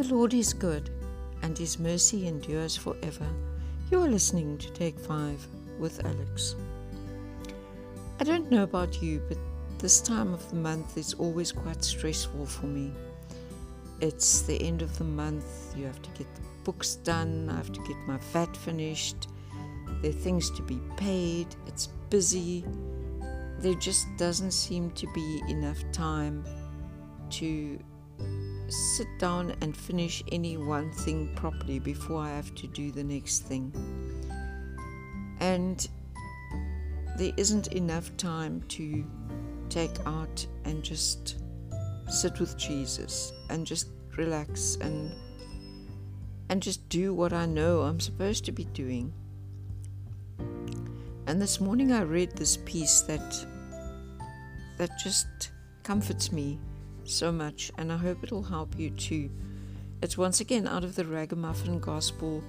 The Lord is good, and His mercy endures forever. You are listening to Take Five with Alex. I don't know about you, but this time of the month is always quite stressful for me. It's the end of the month, you have to get the books done, I have to get my VAT finished, there are things to be paid, it's busy. There just doesn't seem to be enough time to sit down and finish any one thing properly before I have to do the next thing. And there isn't enough time to take out and just sit with Jesus and just relax and and just do what I know I'm supposed to be doing. And this morning I read this piece that that just comforts me so much, and I hope it'll help you too. It's once again out of the Ragamuffin Gospel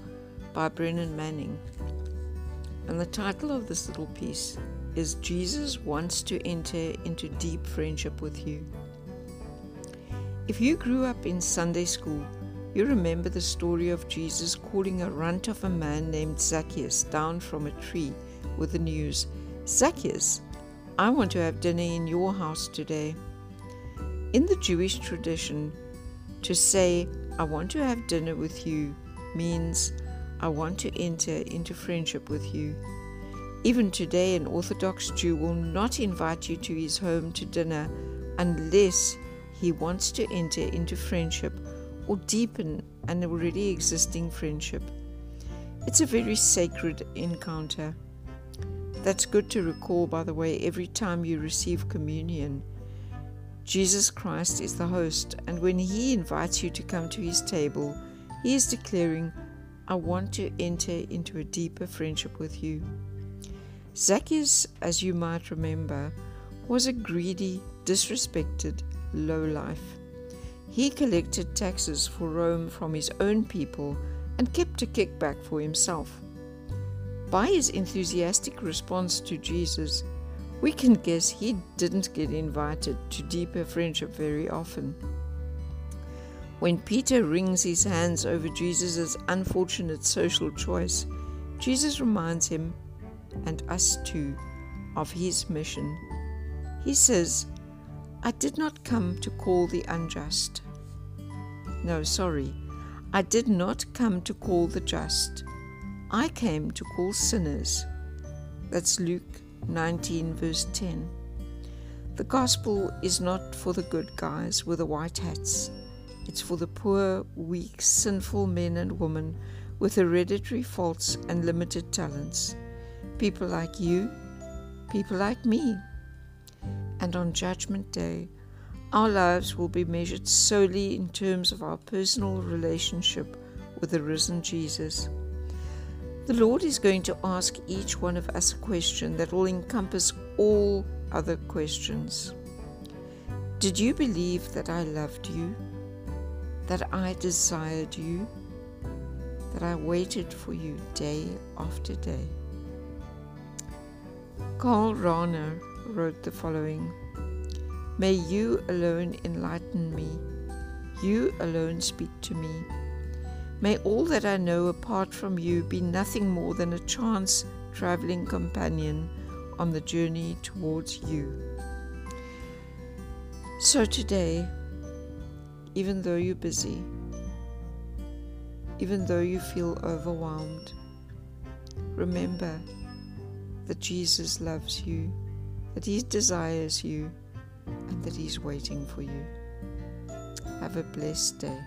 by Brennan Manning. And the title of this little piece is Jesus Wants to Enter into Deep Friendship with You. If you grew up in Sunday school, you remember the story of Jesus calling a runt of a man named Zacchaeus down from a tree with the news Zacchaeus, I want to have dinner in your house today. In the Jewish tradition, to say, I want to have dinner with you means I want to enter into friendship with you. Even today, an Orthodox Jew will not invite you to his home to dinner unless he wants to enter into friendship or deepen an already existing friendship. It's a very sacred encounter. That's good to recall, by the way, every time you receive communion. Jesus Christ is the host, and when He invites you to come to His table, He is declaring, I want to enter into a deeper friendship with you. Zacchaeus, as you might remember, was a greedy, disrespected lowlife. He collected taxes for Rome from his own people and kept a kickback for himself. By his enthusiastic response to Jesus, we can guess he didn't get invited to deeper friendship very often. When Peter wrings his hands over Jesus' unfortunate social choice, Jesus reminds him, and us too, of his mission. He says, I did not come to call the unjust. No, sorry, I did not come to call the just. I came to call sinners. That's Luke 19, verse 10. The gospel is not for the good guys with the white hats. It's for the poor, weak, sinful men and women with hereditary faults and limited talents. People like you, people like me. And on Judgment Day, our lives will be measured solely in terms of our personal relationship with the risen Jesus. The Lord is going to ask each one of us a question that will encompass all other questions. Did you believe that I loved you? That I desired you? That I waited for you day after day? Karl Rahner wrote the following May you alone enlighten me, you alone speak to me. May all that I know apart from you be nothing more than a chance traveling companion on the journey towards you. So today, even though you're busy, even though you feel overwhelmed, remember that Jesus loves you, that He desires you, and that He's waiting for you. Have a blessed day.